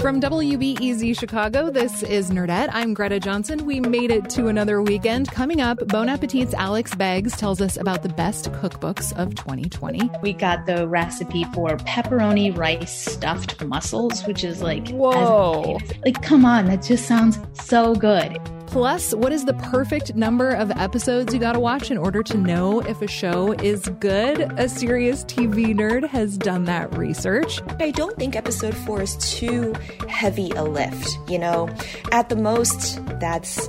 From WBEZ Chicago, this is Nerdette. I'm Greta Johnson. We made it to another weekend. Coming up, Bon Appetit's Alex Beggs tells us about the best cookbooks of 2020. We got the recipe for pepperoni rice stuffed mussels, which is like, Whoa. as- like come on, that just sounds so good. Plus, what is the perfect number of episodes you gotta watch in order to know if a show is good? A serious TV nerd has done that research. I don't think episode four is too heavy a lift. You know, at the most, that's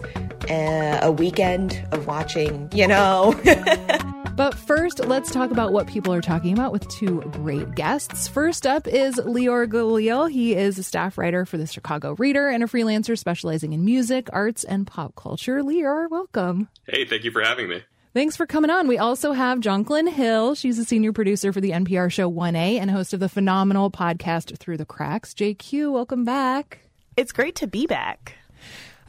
uh, a weekend of watching, you know. But first, let's talk about what people are talking about with two great guests. First up is Lior Galil. He is a staff writer for the Chicago Reader and a freelancer specializing in music, arts, and pop culture. Lior, welcome. Hey, thank you for having me. Thanks for coming on. We also have Jonquilyn Hill. She's a senior producer for the NPR show 1A and host of the phenomenal podcast Through the Cracks. JQ, welcome back. It's great to be back.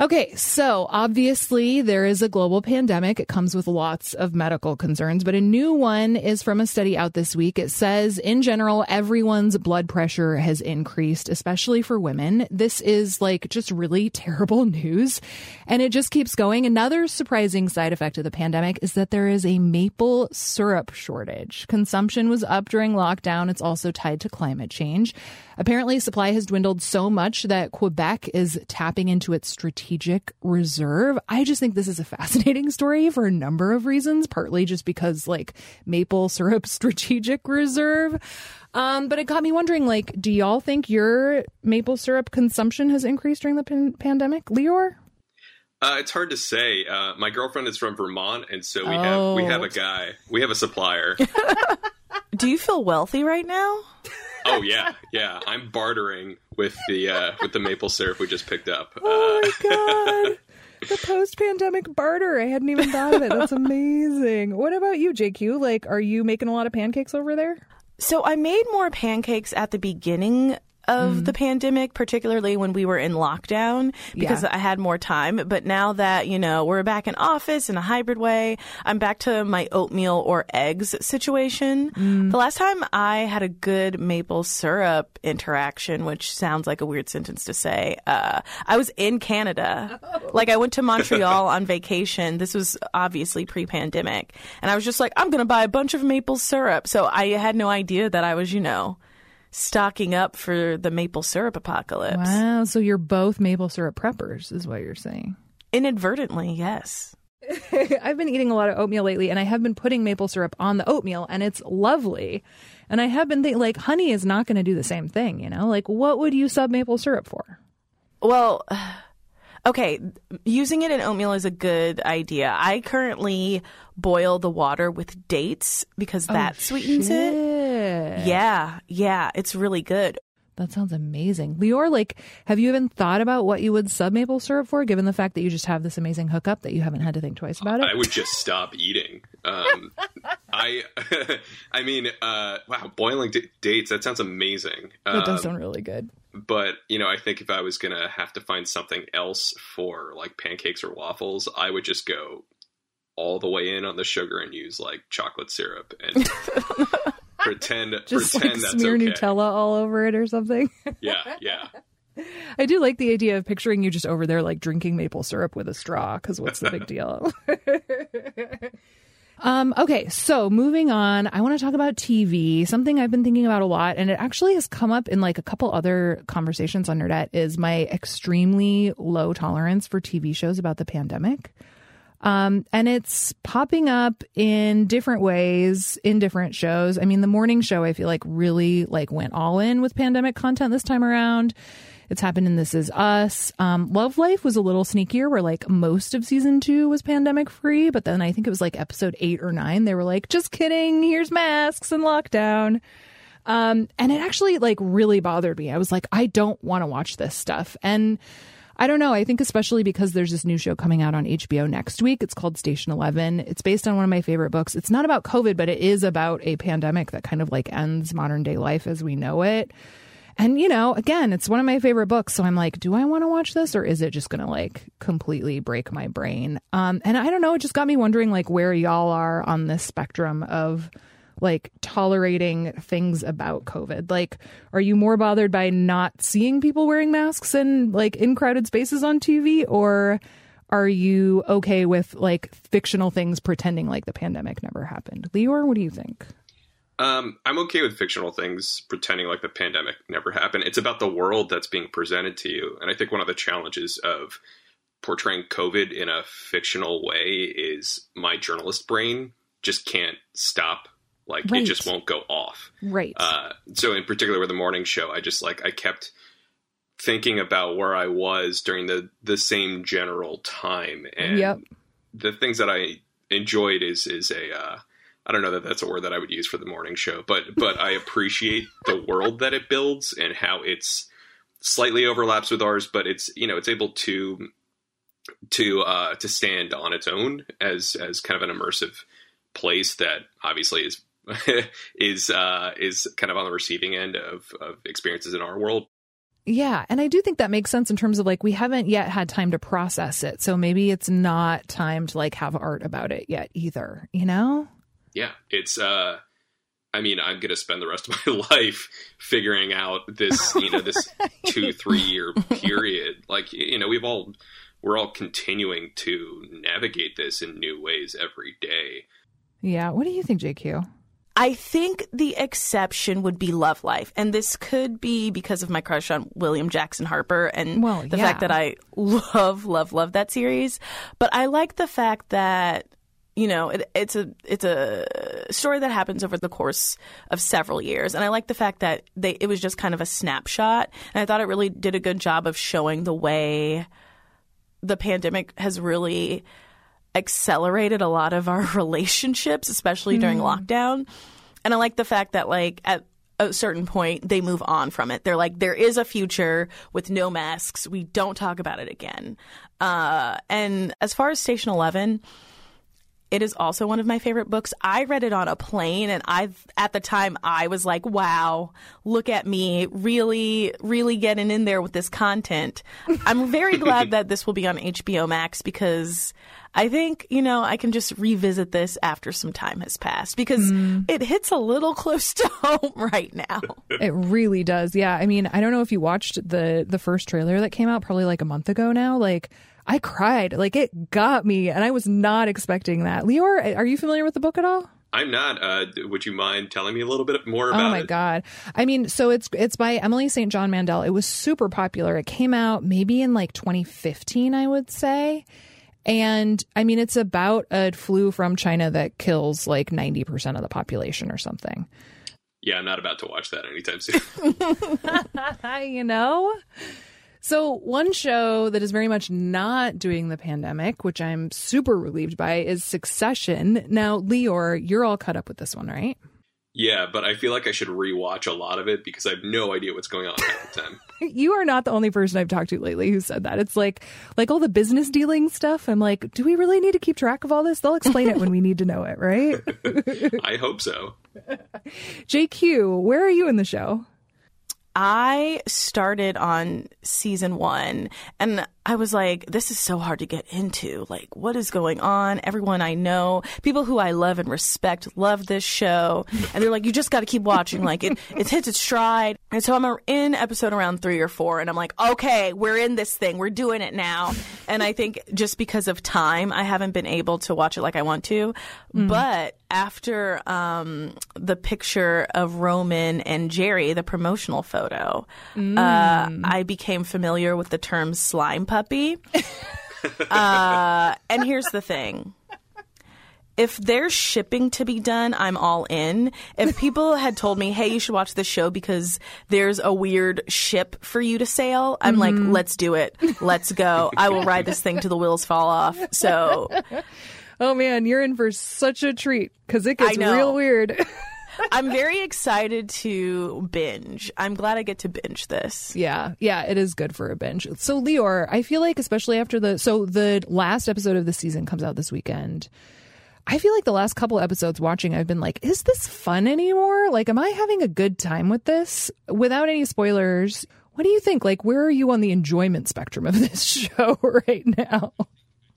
Okay, so obviously there is a global pandemic. It comes with lots of medical concerns, but a new one is from a study out this week. It says, in general, everyone's blood pressure has increased, especially for women. This is like just really terrible news. And it just keeps going. Another surprising side effect of the pandemic is that there is a maple syrup shortage. Consumption was up during lockdown. It's also tied to climate change. Apparently, supply has dwindled so much that Quebec is tapping into its strategic reserve. I just think this is a fascinating story for a number of reasons, partly just because, like, maple syrup strategic reserve. Um, but it got me wondering, like, do y'all think your maple syrup consumption has increased during the pan- pandemic? Lior? Uh, it's hard to say. Uh, my girlfriend is from Vermont, and so we have we have Oh. a guy. We have a supplier. Do you feel wealthy right now? oh yeah, yeah. I'm bartering with the uh, with the maple syrup we just picked up. Oh Uh, my god. The post pandemic barter. I hadn't even thought of it. That's amazing. What about you, JQ? Like, are you making a lot of pancakes over there? So I made more pancakes at the beginning of the pandemic, particularly when we were in lockdown because Yeah. I had more time. But now that, you know, we're back in office in a hybrid way, I'm back to my oatmeal or eggs situation. The last time I had a good maple syrup interaction, which sounds like a weird sentence to say, uh, I was in Canada. Like I went to Montreal on vacation. This was obviously pre-pandemic. And I was just like, I'm going to buy a bunch of maple syrup. So I had no idea that I was, you know, stocking up for the maple syrup apocalypse. Wow. So you're both maple syrup preppers, is what you're saying. Inadvertently, yes. I've been eating a lot of oatmeal lately, and I have been putting maple syrup on the oatmeal, and it's lovely. And I have been thinking, like, honey is not going to do the same thing, you know? Like, what would you sub maple syrup for? Well, okay, using it in oatmeal is a good idea. I currently boil the water with dates because oh, that sweetens it. Shit. Yeah, yeah, it's really good. That sounds amazing. Lior, like, have you even thought about what you would sub maple syrup for, given the fact that you just have this amazing hookup that you haven't had to think twice about it? I would just stop eating. Um, I, I mean, uh, wow, boiling d- dates. That sounds amazing. that does Um, sound really good. but you know, I think if I was gonna have to find something else for like pancakes or waffles, I would just go all the way in on the sugar and use like chocolate syrup and pretend Just pretend like that's smear okay. Nutella all over it or something. Yeah, yeah. I do like the idea of picturing you just over there, like drinking maple syrup with a straw, because what's the big deal? um, okay, so moving on, I want to talk about TV. Something I've been thinking about a lot, and it actually has come up in like a couple other conversations on Nerdette, is my extremely low tolerance for TV shows about the pandemic. Um, and it's popping up in different ways in different shows. I mean, the morning show I feel like really like went all in with pandemic content this time around. It's happened in This Is Us. Um, Love Life was a little sneakier, where like most of season two was pandemic free, but then I think it was like episode eight or nine. They were like, just kidding, here's masks and lockdown. Um, and it actually like really bothered me. I was like, I don't want to watch this stuff. And I don't know. I think especially because there's this new show coming out on HBO next week. It's called Station 11. It's based on one of my favorite books. It's not about COVID, but it is about a pandemic that kind of like ends modern day life as we know it. And, you know, again, it's one of my favorite books. So I'm like, do I want to watch this or is it just going to like completely break my brain? Um, and I don't know. It just got me wondering like where y'all are on this spectrum of like tolerating things about COVID? Like, are you more bothered by not seeing people wearing masks and like in crowded spaces on TV, or are you okay with like fictional things pretending like the pandemic never happened? Lior, what do you think? Um, I'm okay with fictional things pretending like the pandemic never happened. It's about the world that's being presented to you. And I think one of the challenges of portraying COVID in a fictional way is my journalist brain just can't stop like right. it just won't go off. Right. Uh, so in particular with the morning show, I just like I kept thinking about where I was during the the same general time, and yep. the things that I enjoyed is is a uh, I don't know that that's a word that I would use for the morning show, but but I appreciate the world that it builds and how it's slightly overlaps with ours, but it's you know it's able to to uh, to stand on its own as as kind of an immersive place that obviously is is uh, is kind of on the receiving end of, of experiences in our world. Yeah, and I do think that makes sense in terms of like we haven't yet had time to process it, so maybe it's not time to like have art about it yet either. You know? Yeah, it's. uh I mean, I'm going to spend the rest of my life figuring out this, you know, this two, three year period. Like, you know, we've all, we're all continuing to navigate this in new ways every day. Yeah. What do you think, JQ? I think the exception would be Love Life. And this could be because of my crush on William Jackson Harper and well, the yeah. fact that I love, love, love that series. But I like the fact that you know it, it's a it's a story that happens over the course of several years and i like the fact that they it was just kind of a snapshot and i thought it really did a good job of showing the way the pandemic has really accelerated a lot of our relationships, especially mm. during lockdown. And I like the fact that, like, at a certain point, they move on from it. They're like, there is a future with no masks. We don't talk about it again. Uh, and as far as Station 11, it is also one of my favorite books. I read it on a plane and I at the time I was like, wow, look at me really really getting in there with this content. I'm very glad that this will be on HBO Max because I think, you know, I can just revisit this after some time has passed because mm. it hits a little close to home right now. It really does. Yeah. I mean, I don't know if you watched the the first trailer that came out probably like a month ago now. Like I cried. Like it got me, and I was not expecting that. Lior, are you familiar with the book at all? I'm not. Uh, would you mind telling me a little bit more about it? Oh my it? god! I mean, so it's it's by Emily St. John Mandel. It was super popular. It came out maybe in like 2015, I would say. And I mean, it's about a flu from China that kills like 90% of the population or something. Yeah, I'm not about to watch that anytime soon. you know? So, one show that is very much not doing the pandemic, which I'm super relieved by, is Succession. Now, Lior, you're all caught up with this one, right? Yeah, but I feel like I should rewatch a lot of it because I have no idea what's going on at the time. you are not the only person I've talked to lately who said that. It's like like all the business dealing stuff. I'm like, do we really need to keep track of all this? They'll explain it when we need to know it, right? I hope so. JQ, where are you in the show? I started on season one and I was like, this is so hard to get into. Like, what is going on? Everyone I know, people who I love and respect, love this show. And they're like, you just got to keep watching. Like, it, it hits its stride. And so I'm in episode around three or four, and I'm like, okay, we're in this thing. We're doing it now. And I think just because of time, I haven't been able to watch it like I want to. Mm. But after um, the picture of Roman and Gerri, the promotional photo, mm. uh, I became familiar with the term slime puppy. uh, and here's the thing if there's shipping to be done, I'm all in. If people had told me, hey, you should watch this show because there's a weird ship for you to sail, I'm like, let's do it. Let's go. I will ride this thing till the wheels fall off. So Oh man, you're in for such a treat because it gets real weird. I'm very excited to binge. I'm glad I get to binge this. yeah, yeah, it is good for a binge. So Lior, I feel like especially after the so the last episode of the season comes out this weekend. I feel like the last couple episodes watching, I've been like, is this fun anymore? Like, am I having a good time with this? Without any spoilers, what do you think? Like, where are you on the enjoyment spectrum of this show right now?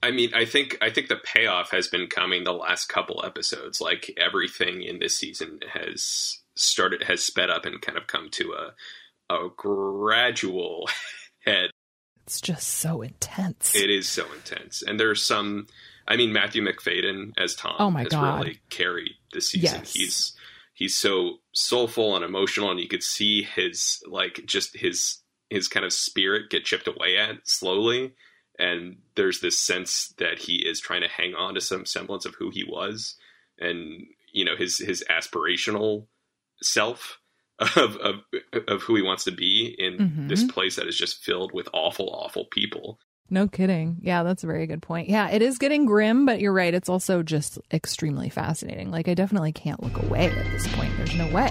I mean, I think I think the payoff has been coming the last couple episodes. Like everything in this season has started has sped up and kind of come to a a gradual head. It's just so intense. It is so intense, and there's some. I mean, Matthew Macfadyen as Tom Oh my has God. really carried the season. Yes. He's he's so soulful and emotional, and you could see his like just his his kind of spirit get chipped away at slowly. And there's this sense that he is trying to hang on to some semblance of who he was, and you know his his aspirational self of of of who he wants to be in Mhm. this place that is just filled with awful, awful people. No kidding. Yeah, that's a very good point. Yeah, it is getting grim, but you're right. It's also just extremely fascinating. Like, I definitely can't look away at this point. There's no way.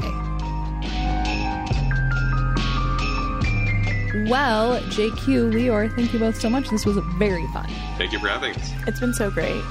Well, JQ, Lior, thank you both so much. This was very fun. Thank you for having us. It's been so great.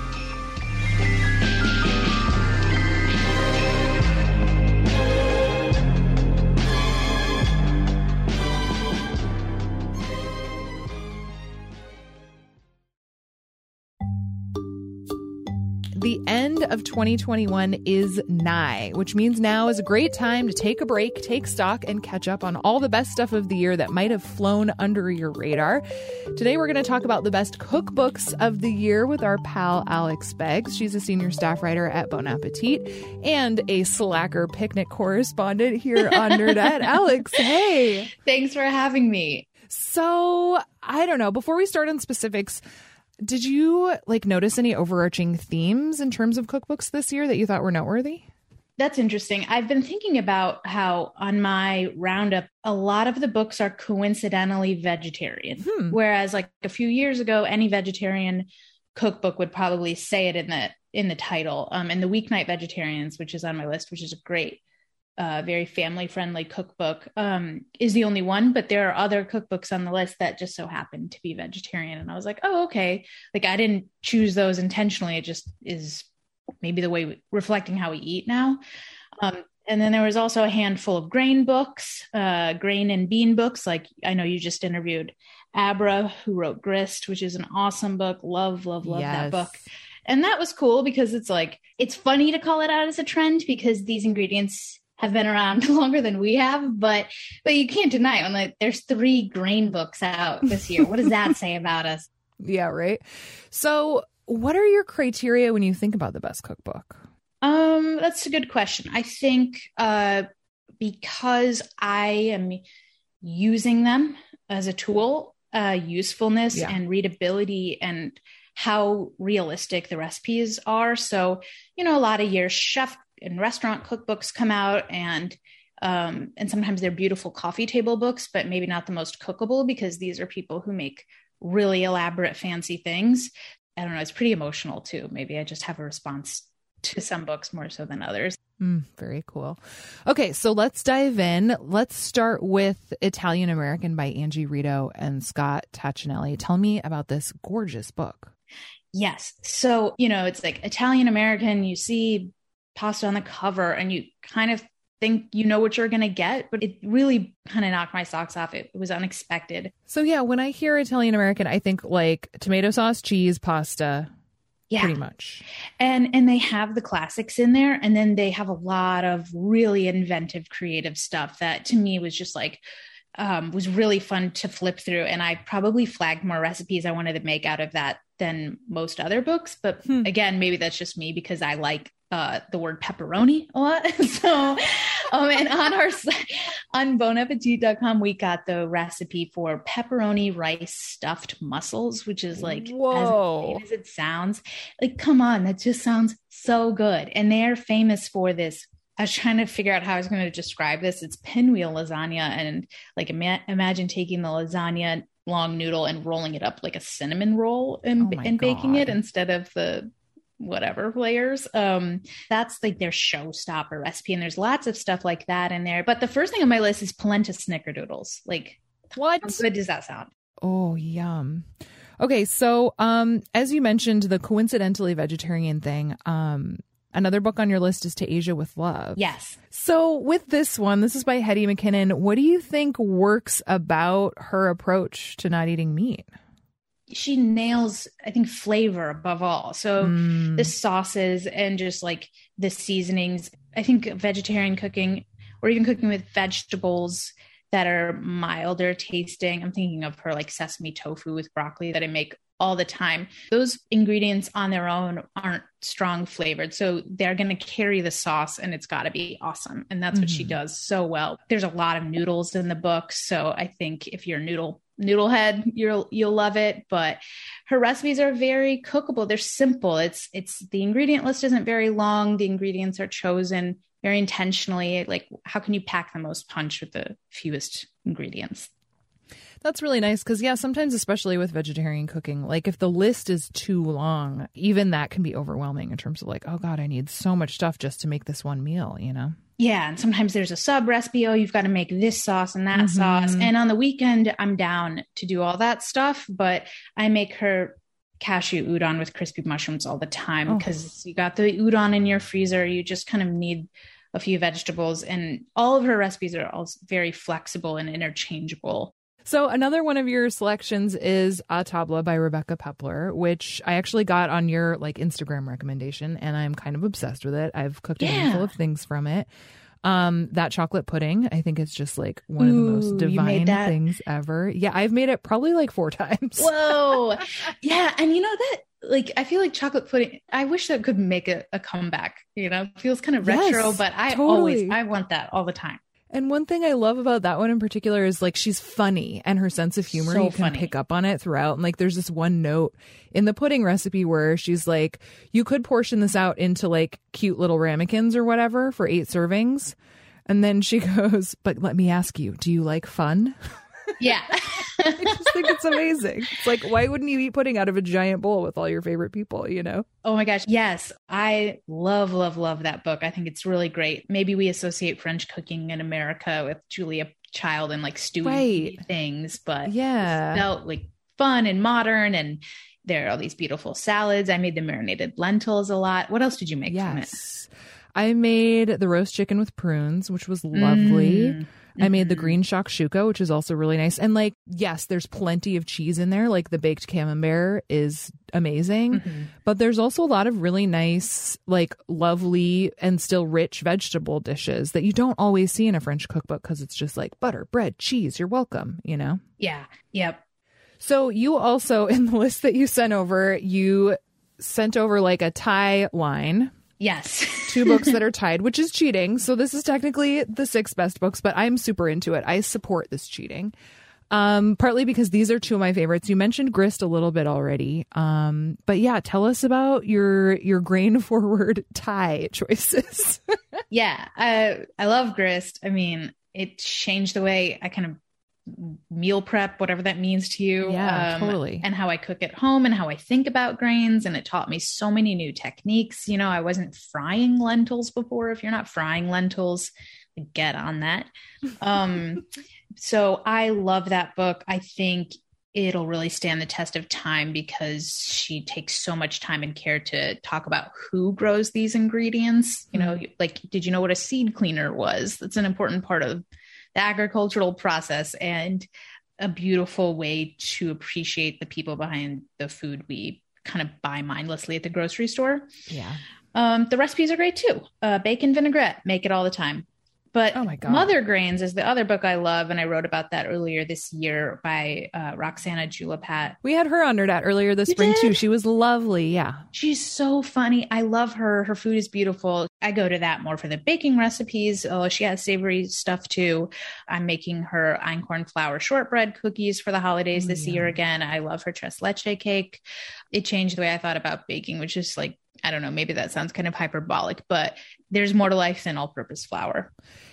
The end of 2021 is nigh, which means now is a great time to take a break, take stock, and catch up on all the best stuff of the year that might have flown under your radar. Today, we're going to talk about the best cookbooks of the year with our pal Alex Beggs. She's a senior staff writer at Bon Appetit and a slacker picnic correspondent here on Nerdette. Alex, hey. Thanks for having me. So, I don't know. Before we start on specifics, did you like notice any overarching themes in terms of cookbooks this year that you thought were noteworthy? That's interesting. I've been thinking about how on my roundup, a lot of the books are coincidentally vegetarian. Hmm. Whereas like a few years ago, any vegetarian cookbook would probably say it in the in the title. Um, and the Weeknight Vegetarians, which is on my list, which is a great, uh, very family friendly cookbook, um, is the only one. But there are other cookbooks on the list that just so happen to be vegetarian. And I was like, oh, okay. Like I didn't choose those intentionally. It just is maybe the way we, reflecting how we eat now. Um, and then there was also a handful of grain books, uh, grain and bean books. Like I know you just interviewed Abra, who wrote Grist, which is an awesome book. Love, love, love Yes. that book. And that was cool because it's like it's funny to call it out as a trend because these ingredients have been around longer than we have, but but you can't deny it. When like there's three grain books out this year, what does that say about us? Yeah, right. So, what are your criteria when you think about the best cookbook? Um, that's a good question. I think uh, because I am using them as a tool, uh, usefulness Yeah. and readability and how realistic the recipes are. So, you know, a lot of years chef and restaurant cookbooks come out and um, and sometimes they're beautiful coffee table books, but maybe not the most cookable because these are people who make really elaborate, fancy things. I don't know. It's pretty emotional too. Maybe I just have a response to some books more so than others. Mm, very cool. Okay, so let's dive in. Let's start with Italian American by Angie Rito and Scott Tacinelli. Tell me about this gorgeous book. Yes. So, you know, it's like Italian American, you see pasta on the cover and you kind of think you know what you're going to get, but it really kind of knocked my socks off. It, it was unexpected. So, yeah, when I hear Italian American, I think like tomato sauce, cheese, pasta, Yeah. pretty much. and and they have the classics in there and then they have a lot of really inventive creative stuff that to me was just like um, was really fun to flip through and i probably flagged more recipes i wanted to make out of that than most other books but Hmm. again maybe that's just me because i like uh, the word pepperoni a lot. so, um, and on our on bonappetit.com, we got the recipe for pepperoni rice stuffed mussels, which is like Whoa. as, as it sounds. Like, come on, that just sounds so good. And they're famous for this. I was trying to figure out how I was going to describe this. It's pinwheel lasagna, and like ima- imagine taking the lasagna long noodle and rolling it up like a cinnamon roll and, Oh and baking it instead of the whatever layers. Um, that's like their showstopper recipe, and there's lots of stuff like that in there. But the first thing on my list is polenta snickerdoodles. Like, What? how good does that sound? Oh, yum. Okay, so um as you mentioned the coincidentally vegetarian thing, um another book on your list is To Asia with Love. Yes. So with this one, this is by Hetty McKinnon. What do you think works about her approach to not eating meat? She nails, I think, flavor above all. So Mm, the sauces and just like the seasonings. I think vegetarian cooking or even cooking with vegetables that are milder tasting. I'm thinking of her like sesame tofu with broccoli that I make all the time. Those ingredients on their own aren't strong flavored. So they're going to carry the sauce and it's got to be awesome. And that's what she Mhm. does so well. There's a lot of noodles in the book, so I think if you're noodle noodle head, you'll you'll love it, but her recipes are very cookable. They're simple. It's it's the ingredient list isn't very long. The ingredients are chosen very intentionally. Like how can you pack the most punch with the fewest ingredients? That's really nice because, yeah, sometimes, especially with vegetarian cooking, like if the list is too long, even that can be overwhelming in terms of like, oh God, I need so much stuff just to make this one meal, you know? Yeah, and sometimes there's a sub recipe. Oh, you've got to make this sauce and that Mhm. sauce. And on the weekend, I'm down to do all that stuff, but I make her cashew udon with crispy mushrooms all the time Oh. because you got the udon in your freezer. You just kind of need a few vegetables, and all of her recipes are all very flexible and interchangeable. So another one of your selections is À Table by Rebekah Peppler, which I actually got on your like Instagram recommendation, and I'm kind of obsessed with it. I've cooked a Yeah. handful of things from it. Um, that chocolate pudding, I think it's just like one of the most divine things ever. Yeah, I've made it probably like four times. Whoa. yeah. And you know that, like, I feel like chocolate pudding, I wish that could make a, a comeback, you know, It feels kind of Yes, retro, but I totally. always, I want that all the time. And one thing I love about that one in particular is like she's funny and her sense of humor So you can funny. pick up on it throughout. And like there's this one note in the pudding recipe where she's like, you could portion this out into like cute little ramekins or whatever for eight servings. And then she goes, but let me ask you, do you like fun? Yeah. I just think it's amazing. It's like, why wouldn't you eat pudding out of a giant bowl with all your favorite people, you know? Oh my gosh. Yes. I love, love, love that book. I think it's really great. Maybe we associate French cooking in America with Julia Child and like stewy Right. things, but Yeah. it felt like fun and modern. And there are all these beautiful salads. I made the marinated lentils a lot. What else did you make from it? I made the roast chicken with prunes, which was lovely. Mm. I made the Mhm. green shakshuka, which is also really nice. And like, yes, there's plenty of cheese in there. Like the baked camembert is amazing, Mhm. but there's also a lot of really nice, like lovely and still rich vegetable dishes that you don't always see in a French cookbook because it's just like butter, bread, cheese. You're welcome, you know? Yeah. Yep. So you also, in the list that you sent over, you sent over like a tie line Yes. two books that are tied, which is cheating. So this is technically the six best books, but I'm super into it. I support this cheating. Um, partly because these are two of my favorites. You mentioned grist a little bit already. Um, but yeah, tell us about your your grain forward tie choices. yeah. I, I love grist. I mean, it changed the way I kind of meal prep, whatever that means to you. Yeah, totally. And how I cook at home and how I think about grains. And it taught me so many new techniques. You know, I wasn't frying lentils before. If you're not frying lentils, get on that. Um, so I love that book. I think it'll really stand the test of time because she takes so much time and care to talk about who grows these ingredients. You know, like, did you know what a seed cleaner was? That's an important part of the agricultural process and a beautiful way to appreciate the people behind the food we kind of buy mindlessly at the grocery store. yeah. Um, the recipes are great too. Uh, bacon vinaigrette, make it all the time. But Oh my God. Mother Grains is the other book I love, and I wrote about that earlier this year by uh, Roxana Jullapat. We had her on Nerdette earlier this You spring did? too. She was lovely. Yeah. She's so funny. I love her. Her food is beautiful. I go to that more for the baking recipes. Oh, she has savory stuff too. I'm making her einkorn flour shortbread cookies for the holidays Oh, this yeah. year again. I love her tres leche cake. It changed the way I thought about baking, which is like, I don't know, maybe that sounds kind of hyperbolic, but there's more to life than all purpose flour.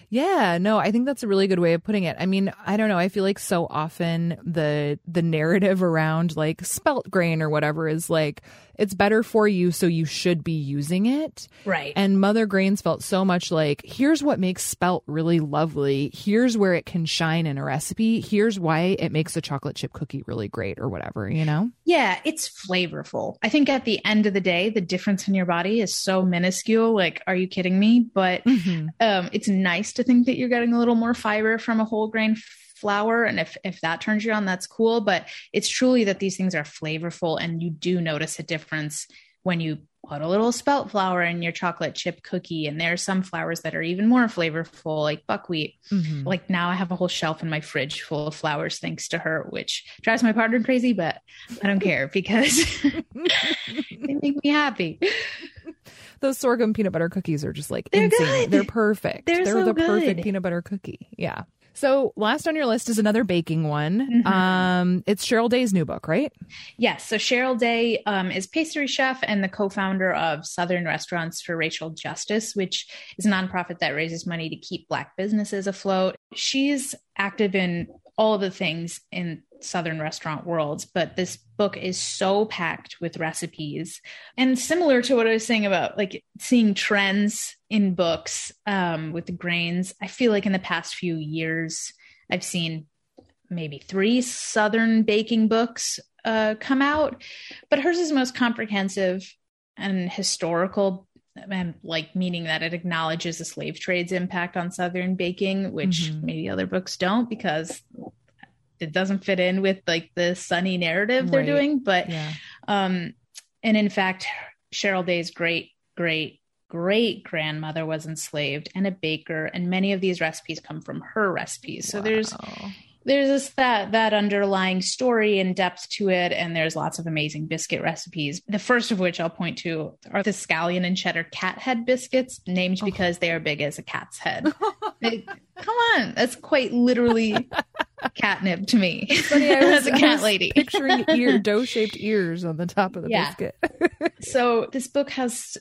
Yeah, no, I think that's a really good way of putting it. I mean, I don't know. I feel like so often the the narrative around like spelt grain or whatever is like it's better for you, so you should be using it. Right. And Mother Grains felt so much like here's what makes spelt really lovely. Here's where it can shine in a recipe. Here's why it makes a chocolate chip cookie really great or whatever, you know? Yeah, it's flavorful. I think at the end of the day, the difference in your body is so minuscule. Like, are you kidding me? But Mm-hmm. um, it's nice to think that you're getting a little more fiber from a whole grain flour. And if, if that turns you on, that's cool. But it's truly that these things are flavorful and you do notice a difference when you put a little spelt flour in your chocolate chip cookie. And there are some flours that are even more flavorful, like buckwheat. Mhm. Like now I have a whole shelf in my fridge full of flowers thanks to her, which drives my partner crazy, but I don't care because they make me happy. Those sorghum peanut butter cookies are just like They're insane. good. They're perfect. They're so the perfect peanut butter cookie. Yeah. So last on your list is another baking one. Mhm. Um, it's Cheryl Day's new book, right? Yes. So Cheryl Day um, is pastry chef and the co-founder of Southern Restaurants for Racial Justice, which is a nonprofit that raises money to keep Black businesses afloat. She's active in all of the things in Southern restaurant worlds, but this book is so packed with recipes and similar to what I was saying about like seeing trends in books um, with the grains. I feel like in the past few years, I've seen maybe three Southern baking books uh, come out, but hers is most comprehensive and historical. And like meaning that it acknowledges the slave trade's impact on Southern baking, which Mhm. maybe other books don't because it doesn't fit in with like the sunny narrative they're Right. doing. But Yeah. um, and in fact, Cheryl Day's great, great, great grandmother was enslaved and a baker, and many of these recipes come from her recipes. So Wow. there's this that that underlying story and depth to it, and there's lots of amazing biscuit recipes. The first of which I'll point to are the scallion and cheddar cat head biscuits, named oh. because they are big as a cat's head. They- come on, that's quite literally catnip to me Funny, I was, as a cat lady. picturing ear dough shaped ears on the top of the Yeah. biscuit. so this book has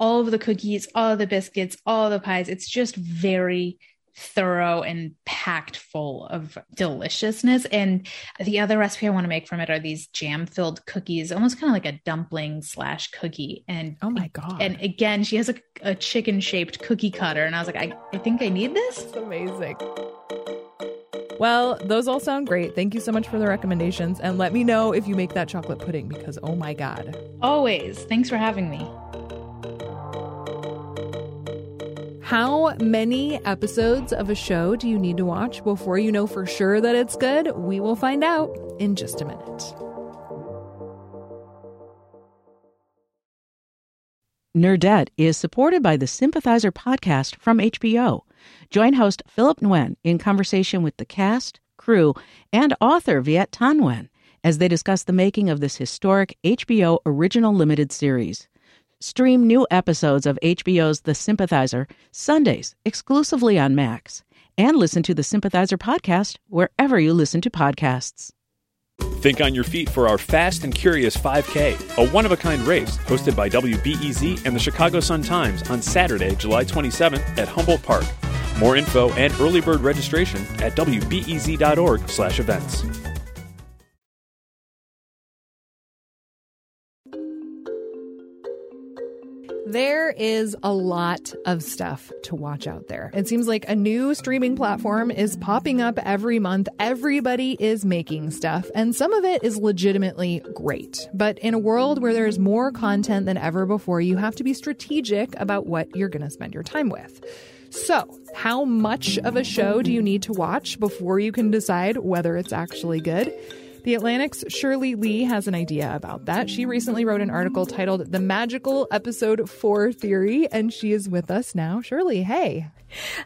all of the cookies, all of the biscuits, all the pies. It's just very thorough and packed full of deliciousness. And the other recipe I want to make from it are these jam filled cookies, almost kind of like a dumpling slash cookie. And oh my god. and again, she has a, a chicken shaped cookie cutter. And I was like, I, I think I need this. It's amazing. Well, those all sound great. Thank you so much for the recommendations. And let me know if you make that chocolate pudding because oh my God. Always. Thanks for having me. How many episodes of a show do you need to watch before you know for sure that it's good? We will find out in just a minute. Nerdette is supported by the Sympathizer podcast from HBO. Join host Philip Nguyen in conversation with the cast, crew, and author Viet Thanh Nguyen as they discuss the making of this historic HBO original limited series. Stream new episodes of HBO's The Sympathizer Sundays exclusively on Max, and listen to the Sympathizer podcast wherever you listen to podcasts. Think on your feet for our Fast and Curious 5K, a one of a kind race hosted by WBEZ and the Chicago Sun Times on Saturday, July 27th at Humboldt Park. More info and early bird registration at wbez.org/events. There is a lot of stuff to watch out there. It seems like a new streaming platform is popping up every month. Everybody is making stuff, and some of it is legitimately great. But in a world where there's more content than ever before, you have to be strategic about what you're going to spend your time with. So, how much of a show do you need to watch before you can decide whether it's actually good? The Atlantic's Shirley Li has an idea about that. She recently wrote an article titled The Magical Episode 4 Theory, and she is with us now. Shirley, hey.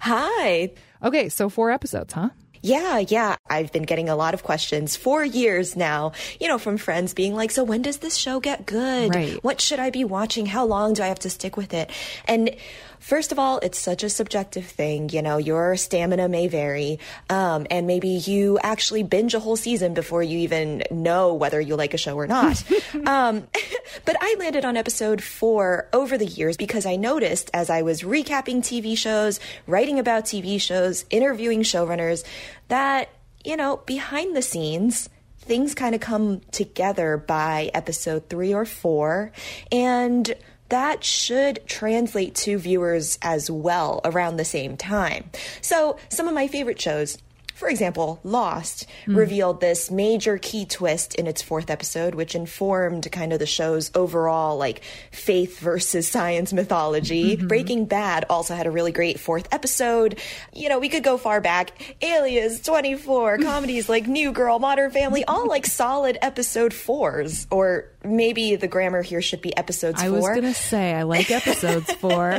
Hi. Okay, so four episodes, huh? Yeah, yeah. I've been getting a lot of questions for years now, you know, from friends being like, so when does this show get good? Right. What should I be watching? How long do I have to stick with it? And First of all, it's such a subjective thing. You know, your stamina may vary, um, and maybe you actually binge a whole season before you even know whether you like a show or not. um, but I landed on episode four over the years because I noticed as I was recapping TV shows, writing about TV shows, interviewing showrunners, that, you know, behind the scenes, things kind of come together by episode three or four. And that should translate to viewers as well around the same time. So, some of my favorite shows for example, Lost mm. revealed this major key twist in its fourth episode, which informed kind of the show's overall like faith versus science mythology. Mm-hmm. Breaking Bad also had a really great fourth episode. You know, we could go far back. Alias, 24, comedies like New Girl, Modern Family, all like solid episode fours. Or maybe the grammar here should be episodes I four. was going to say, I like episodes four.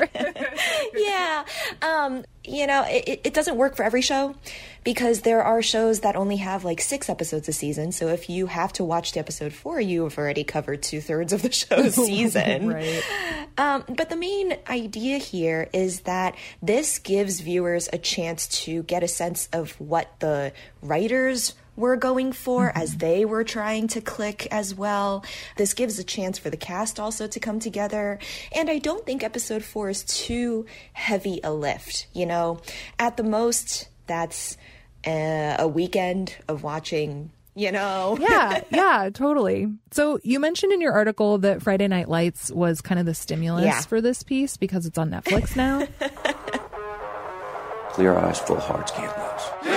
yeah. Um, you know, it, it doesn't work for every show because there are shows that only have like six episodes a season. So if you have to watch the episode four, you have already covered two thirds of the show's season. right. Um, but the main idea here is that this gives viewers a chance to get a sense of what the writers were going for mm-hmm. as they were trying to click as well. This gives a chance for the cast also to come together. And I don't think episode four is too heavy a lift. You know, at the most, that's uh, a weekend of watching you know? yeah, yeah, totally. So you mentioned in your article that Friday Night Lights was kind of the stimulus yeah. for this piece because it's on Netflix now. Clear eyes, full hearts, can't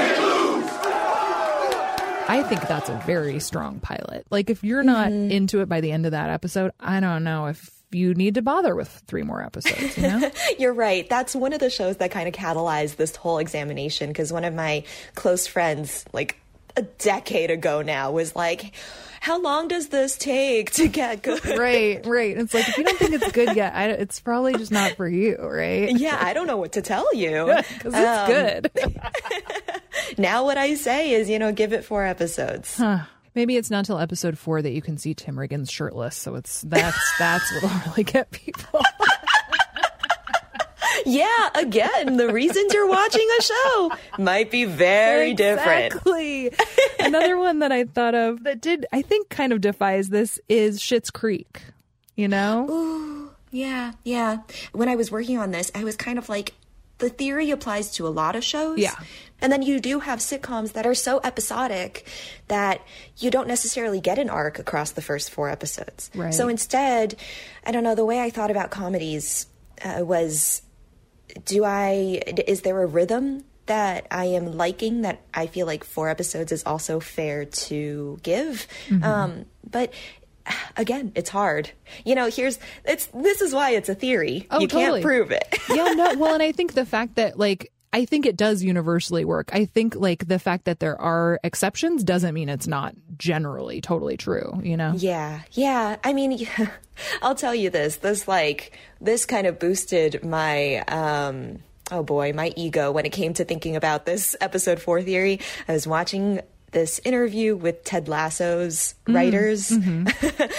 I think that's a very strong pilot. Like if you're not mm-hmm. into it by the end of that episode, I don't know if you need to bother with three more episodes, you know? You're right. That's one of the shows that kind of catalyzed this whole examination because one of my close friends, like a decade ago now, was like, how long does this take to get good? right, right. It's like if you don't think it's good yet, I, it's probably just not for you, right? Yeah, I don't know what to tell you because it's um, good. now what I say is, you know, give it four episodes. Huh. Maybe it's not until episode four that you can see Tim Riggins shirtless. So it's that's that's what'll really get people. Yeah, again, the reasons you're watching a show might be very exactly. different. Exactly. Another one that I thought of that did, I think, kind of defies this is Schitt's Creek. You know? Ooh, yeah, yeah. When I was working on this, I was kind of like, the theory applies to a lot of shows. Yeah. And then you do have sitcoms that are so episodic that you don't necessarily get an arc across the first four episodes. Right. So instead, I don't know, the way I thought about comedies uh, was do I, is there a rhythm that I am liking that I feel like four episodes is also fair to give? Mm-hmm. Um, but again, it's hard. You know, here's it's this is why it's a theory. Oh, you totally. can't prove it. yeah, no. Well, and I think the fact that like I think it does universally work. I think like the fact that there are exceptions doesn't mean it's not generally totally true, you know? Yeah. Yeah. I mean, yeah, I'll tell you this. This like this kind of boosted my um oh boy, my ego when it came to thinking about this episode 4 theory. I was watching this interview with Ted Lasso's mm, writers mm-hmm.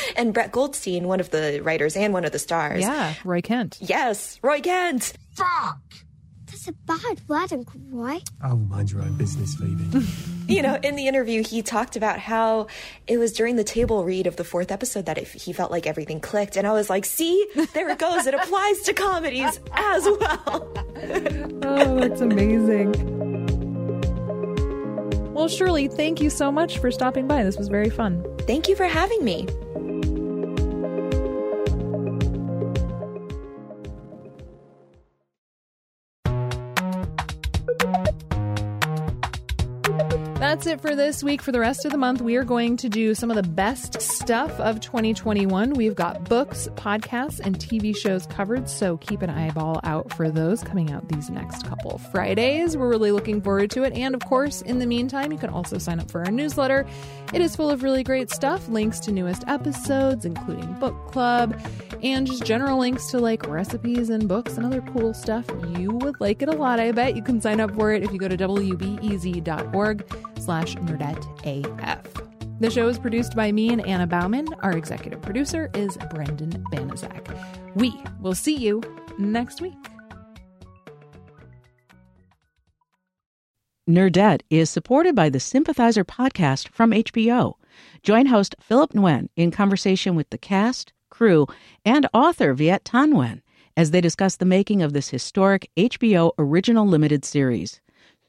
and Brett Goldstein, one of the writers and one of the stars. Yeah, Roy Kent. Yes, Roy Kent. Fuck! That's a bad word, Uncle Roy. Oh, mind your own business, Phoebe. you know, in the interview, he talked about how it was during the table read of the fourth episode that it, he felt like everything clicked. And I was like, see, there it goes. It applies to comedies as well. oh, that's amazing. Well, Shirley, thank you so much for stopping by. This was very fun. Thank you for having me. That's it for this week. For the rest of the month, we are going to do some of the best stuff of 2021. We've got books, podcasts, and TV shows covered, so keep an eyeball out for those coming out these next couple Fridays. We're really looking forward to it. And of course, in the meantime, you can also sign up for our newsletter. It is full of really great stuff, links to newest episodes, including book club, and just general links to like recipes and books and other cool stuff. You would like it a lot, I bet. You can sign up for it if you go to wbez.org slash nerdetteaf. The show is produced by me and Anna Bauman. Our executive producer is Brendan Banaszak. We will see you next week. Nerdette is supported by the Sympathizer podcast from HBO. Join host Philip Nguyen in conversation with the cast, crew, and author Viet Thanh Nguyen as they discuss the making of this historic HBO original limited series.